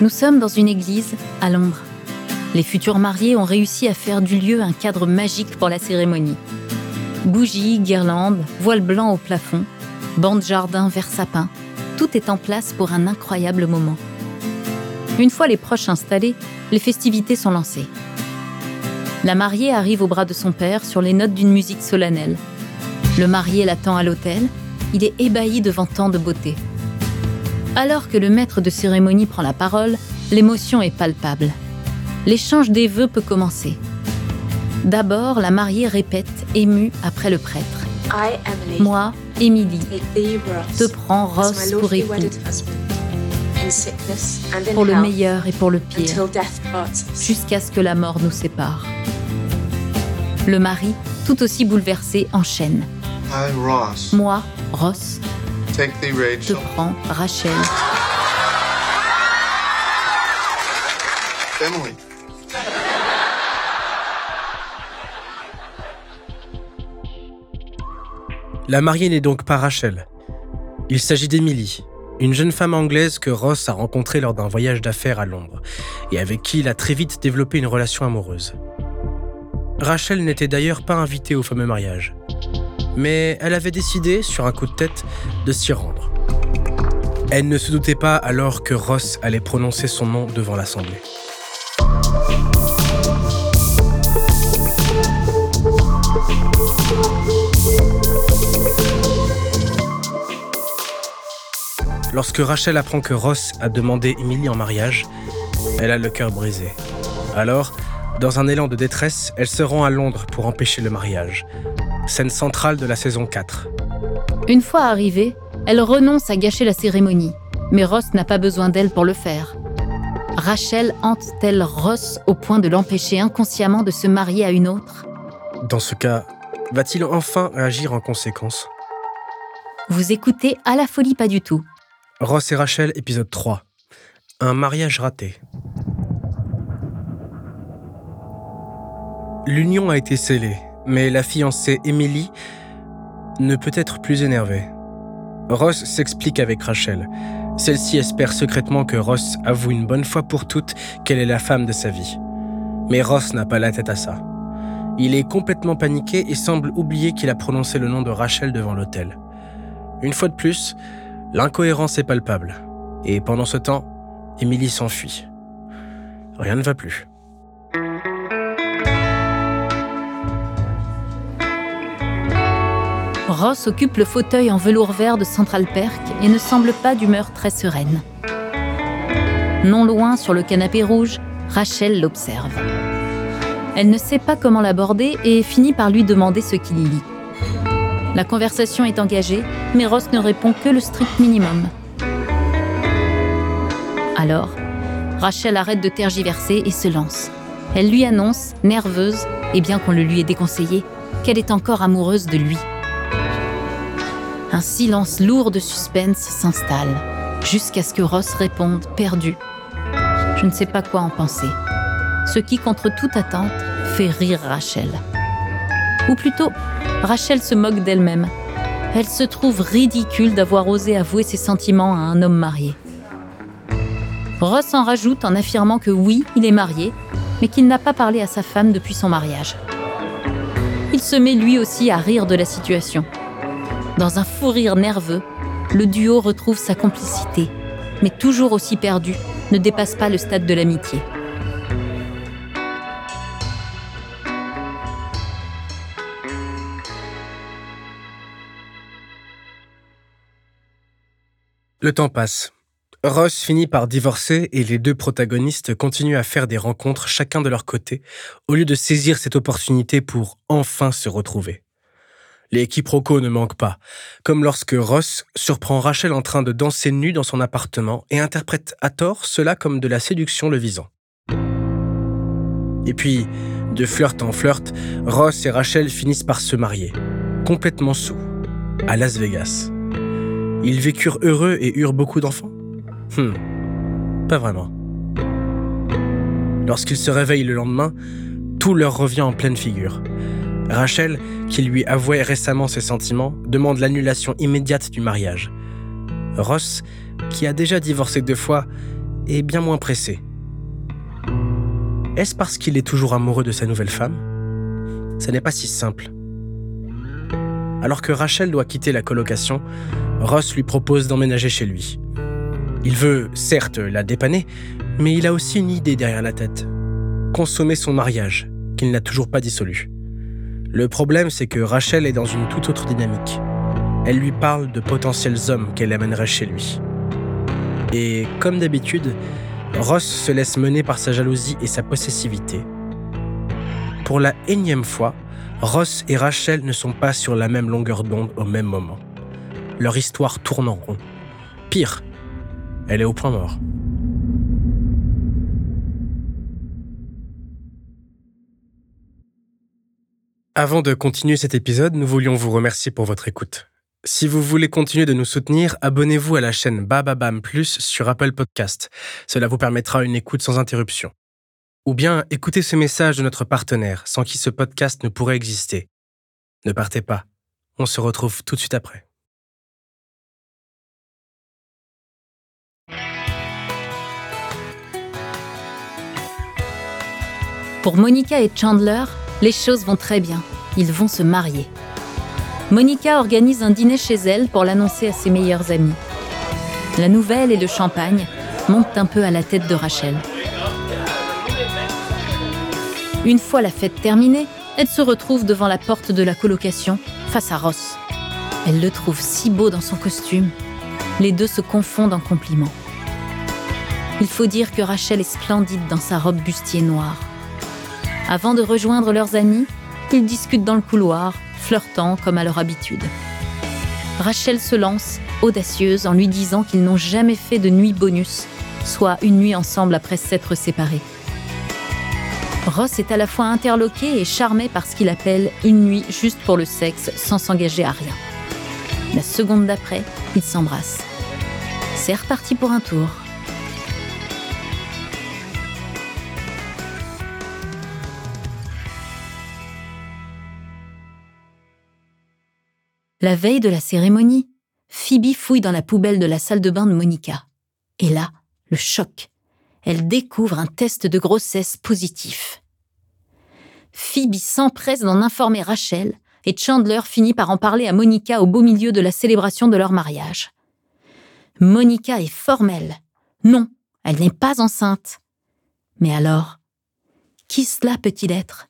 Nous sommes dans une église à Londres. Les futurs mariés ont réussi à faire du lieu un cadre magique pour la cérémonie. Bougies, guirlandes, voiles blancs au plafond, bancs de jardin, verre sapin, tout est en place pour un incroyable moment. Une fois les proches installés, les festivités sont lancées. La mariée arrive au bras de son père sur les notes d'une musique solennelle. Le marié l'attend à l'hôtel. Il est ébahi devant tant de beauté. Alors que le maître de cérémonie prend la parole, l'émotion est palpable. L'échange des vœux peut commencer. D'abord, la mariée répète, émue après le prêtre. Moi, Émilie, te prends Ross pour époux, pour le meilleur et pour le pire, jusqu'à ce que la mort nous sépare. Le mari, tout aussi bouleversé, enchaîne. Moi, Ross, te prends Rachel. La mariée n'est donc pas Rachel. Il s'agit d'Emily, une jeune femme anglaise que Ross a rencontrée lors d'un voyage d'affaires à Londres et avec qui il a très vite développé une relation amoureuse. Rachel n'était d'ailleurs pas invitée au fameux mariage, mais elle avait décidé, sur un coup de tête, de s'y rendre. Elle ne se doutait pas alors que Ross allait prononcer son nom devant l'Assemblée. Lorsque Rachel apprend que Ross a demandé Emily en mariage, elle a le cœur brisé. Alors, dans un élan de détresse, elle se rend à Londres pour empêcher le mariage. Scène centrale de la saison 4. Une fois arrivée, elle renonce à gâcher la cérémonie, mais Ross n'a pas besoin d'elle pour le faire. Rachel hante-t-elle Ross au point de l'empêcher inconsciemment de se marier à une autre? Dans ce cas, va-t-il enfin agir en conséquence? Vous écoutez À la folie pas du tout, Ross et Rachel, épisode 3. Un mariage raté. L'union a été scellée, mais la fiancée Emily ne peut être plus énervée. Ross s'explique avec Rachel. Celle-ci espère secrètement que Ross avoue une bonne fois pour toutes qu'elle est la femme de sa vie. Mais Ross n'a pas la tête à ça. Il est complètement paniqué et semble oublier qu'il a prononcé le nom de Rachel devant l'hôtel. Une fois de plus, L'incohérence est palpable. Et pendant ce temps, Émilie s'enfuit. Rien ne va plus. Ross occupe le fauteuil en velours vert de Central Perk et ne semble pas d'humeur très sereine. Non loin, sur le canapé rouge, Rachel l'observe. Elle ne sait pas comment l'aborder et finit par lui demander ce qu'il lit. La conversation est engagée, mais Ross ne répond que le strict minimum. Alors, Rachel arrête de tergiverser et se lance. Elle lui annonce, nerveuse, et bien qu'on le lui ait déconseillé, qu'elle est encore amoureuse de lui. Un silence lourd de suspense s'installe, jusqu'à ce que Ross réponde, perdu. Je ne sais pas quoi en penser. Ce qui, contre toute attente, fait rire Rachel. Ou plutôt, Rachel se moque d'elle-même. Elle se trouve ridicule d'avoir osé avouer ses sentiments à un homme marié. Ross en rajoute en affirmant que oui, il est marié, mais qu'il n'a pas parlé à sa femme depuis son mariage. Il se met lui aussi à rire de la situation. Dans un fou rire nerveux, le duo retrouve sa complicité, mais toujours aussi perdu, ne dépasse pas le stade de l'amitié. Le temps passe. Ross finit par divorcer et les deux protagonistes continuent à faire des rencontres chacun de leur côté, au lieu de saisir cette opportunité pour enfin se retrouver. Les quiproquos ne manquent pas, comme lorsque Ross surprend Rachel en train de danser nue dans son appartement et interprète à tort cela comme de la séduction le visant. Et puis, de flirt en flirt, Ross et Rachel finissent par se marier, complètement sous, à Las Vegas. Ils vécurent heureux et eurent beaucoup d'enfants? Hmm, pas vraiment. Lorsqu'ils se réveillent le lendemain, tout leur revient en pleine figure. Rachel, qui lui avouait récemment ses sentiments, demande l'annulation immédiate du mariage. Ross, qui a déjà divorcé deux fois, est bien moins pressé. Est-ce parce qu'il est toujours amoureux de sa nouvelle femme? Ce n'est pas si simple. Alors que Rachel doit quitter la colocation, Ross lui propose d'emménager chez lui. Il veut, certes, la dépanner, mais il a aussi une idée derrière la tête. Consommer son mariage, qu'il n'a toujours pas dissolu. Le problème, c'est que Rachel est dans une toute autre dynamique. Elle lui parle de potentiels hommes qu'elle amènerait chez lui. Et comme d'habitude, Ross se laisse mener par sa jalousie et sa possessivité. Pour la énième fois, Ross et Rachel ne sont pas sur la même longueur d'onde au même moment. Leur histoire tourne en rond. Pire, elle est au point mort. Avant de continuer cet épisode, nous voulions vous remercier pour votre écoute. Si vous voulez continuer de nous soutenir, abonnez-vous à la chaîne Bababam Plus sur Apple Podcast. Cela vous permettra une écoute sans interruption. Ou bien écoutez ce message de notre partenaire, sans qui ce podcast ne pourrait exister. Ne partez pas. On se retrouve tout de suite après. Pour Monica et Chandler, les choses vont très bien. Ils vont se marier. Monica organise un dîner chez elle pour l'annoncer à ses meilleurs amis. La nouvelle et le champagne montent un peu à la tête de Rachel. Une fois la fête terminée, elle se retrouve devant la porte de la colocation, face à Ross. Elle le trouve si beau dans son costume. Les deux se confondent en compliments. Il faut dire que Rachel est splendide dans sa robe bustier noire. Avant de rejoindre leurs amis, ils discutent dans le couloir, flirtant comme à leur habitude. Rachel se lance, audacieuse, en lui disant qu'ils n'ont jamais fait de nuit bonus, soit une nuit ensemble après s'être séparés. Ross est à la fois interloqué et charmé par ce qu'il appelle une nuit juste pour le sexe sans s'engager à rien. La seconde d'après, ils s'embrassent. C'est reparti pour un tour. La veille de la cérémonie, Phoebe fouille dans la poubelle de la salle de bain de Monica. Et là, le choc. Elle découvre un test de grossesse positif. Phoebe s'empresse d'en informer Rachel et Chandler finit par en parler à Monica au beau milieu de la célébration de leur mariage. Monica est formelle. Non, elle n'est pas enceinte. Mais alors, qui cela peut-il être?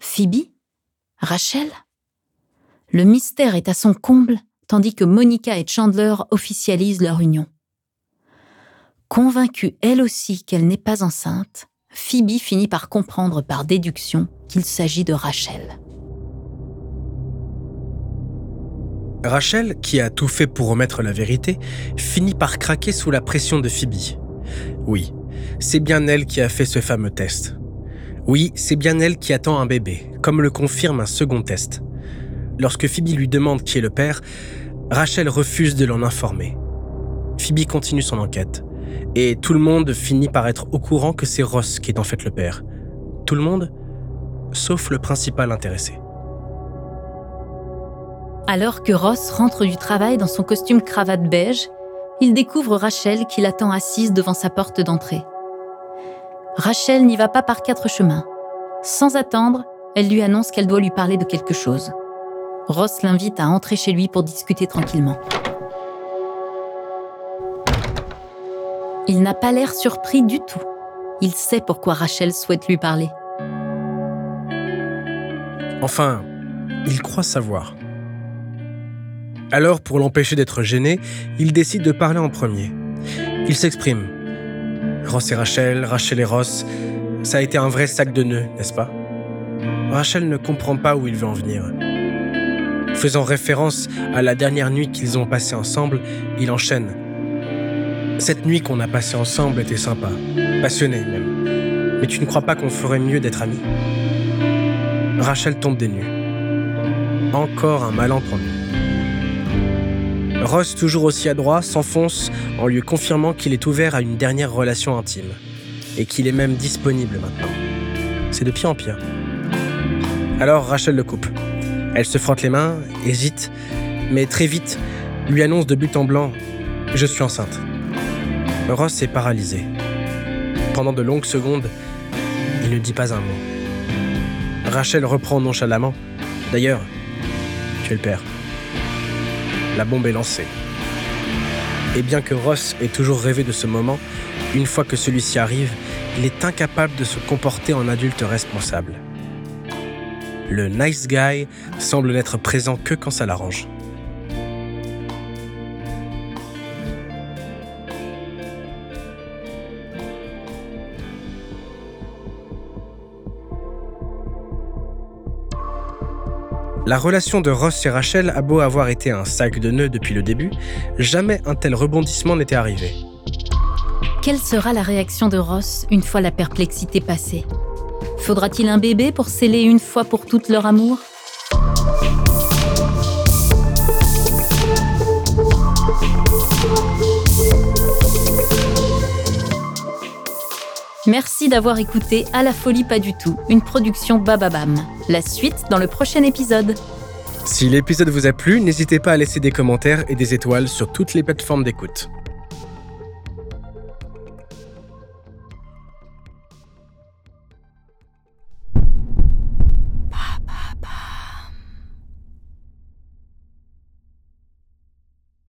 Phoebe? Rachel? Le mystère est à son comble, tandis que Monica et Chandler officialisent leur union. Convaincue elle aussi qu'elle n'est pas enceinte, Phoebe finit par comprendre par déduction qu'il s'agit de Rachel. Rachel, qui a tout fait pour remettre la vérité, finit par craquer sous la pression de Phoebe. Oui, c'est bien elle qui a fait ce fameux test. Oui, c'est bien elle qui attend un bébé, comme le confirme un second test. Lorsque Phoebe lui demande qui est le père, Rachel refuse de l'en informer. Phoebe continue son enquête, et tout le monde finit par être au courant que c'est Ross qui est en fait le père. Tout le monde, sauf le principal intéressé. Alors que Ross rentre du travail dans son costume cravate beige, il découvre Rachel qui l'attend assise devant sa porte d'entrée. Rachel n'y va pas par quatre chemins. Sans attendre, elle lui annonce qu'elle doit lui parler de quelque chose. Ross l'invite à entrer chez lui pour discuter tranquillement. Il n'a pas l'air surpris du tout. Il sait pourquoi Rachel souhaite lui parler. Enfin, il croit savoir. Alors, pour l'empêcher d'être gêné, il décide de parler en premier. Il s'exprime. Ross et Rachel, Rachel et Ross, ça a été un vrai sac de nœuds, n'est-ce pas? Rachel ne comprend pas où il veut en venir. Faisant référence à la dernière nuit qu'ils ont passée ensemble, il enchaîne. Cette nuit qu'on a passée ensemble était sympa, passionnée même. Mais tu ne crois pas qu'on ferait mieux d'être amis? Rachel tombe des nues. Encore un malentendu. Ross, toujours aussi adroit, s'enfonce en lui confirmant qu'il est ouvert à une dernière relation intime. Et qu'il est même disponible maintenant. C'est de pire en pire. Alors Rachel le coupe. Elle se frotte les mains, hésite, mais très vite lui annonce de but en blanc Je suis enceinte. Ross est paralysé. Pendant de longues secondes, il ne dit pas un mot. Rachel reprend nonchalamment. D'ailleurs, tu es le père. La bombe est lancée. Et bien que Ross ait toujours rêvé de ce moment, une fois que celui-ci arrive, il est incapable de se comporter en adulte responsable. Le nice guy semble n'être présent que quand ça l'arrange. La relation de Ross et Rachel a beau avoir été un sac de nœuds depuis le début, jamais un tel rebondissement n'était arrivé. Quelle sera la réaction de Ross une fois la perplexité passée? Faudra-t-il un bébé pour sceller une fois pour toutes leur amour? Merci d'avoir écouté À la folie pas du tout, une production Bababam. La suite dans le prochain épisode. Si l'épisode vous a plu, n'hésitez pas à laisser des commentaires et des étoiles sur toutes les plateformes d'écoute.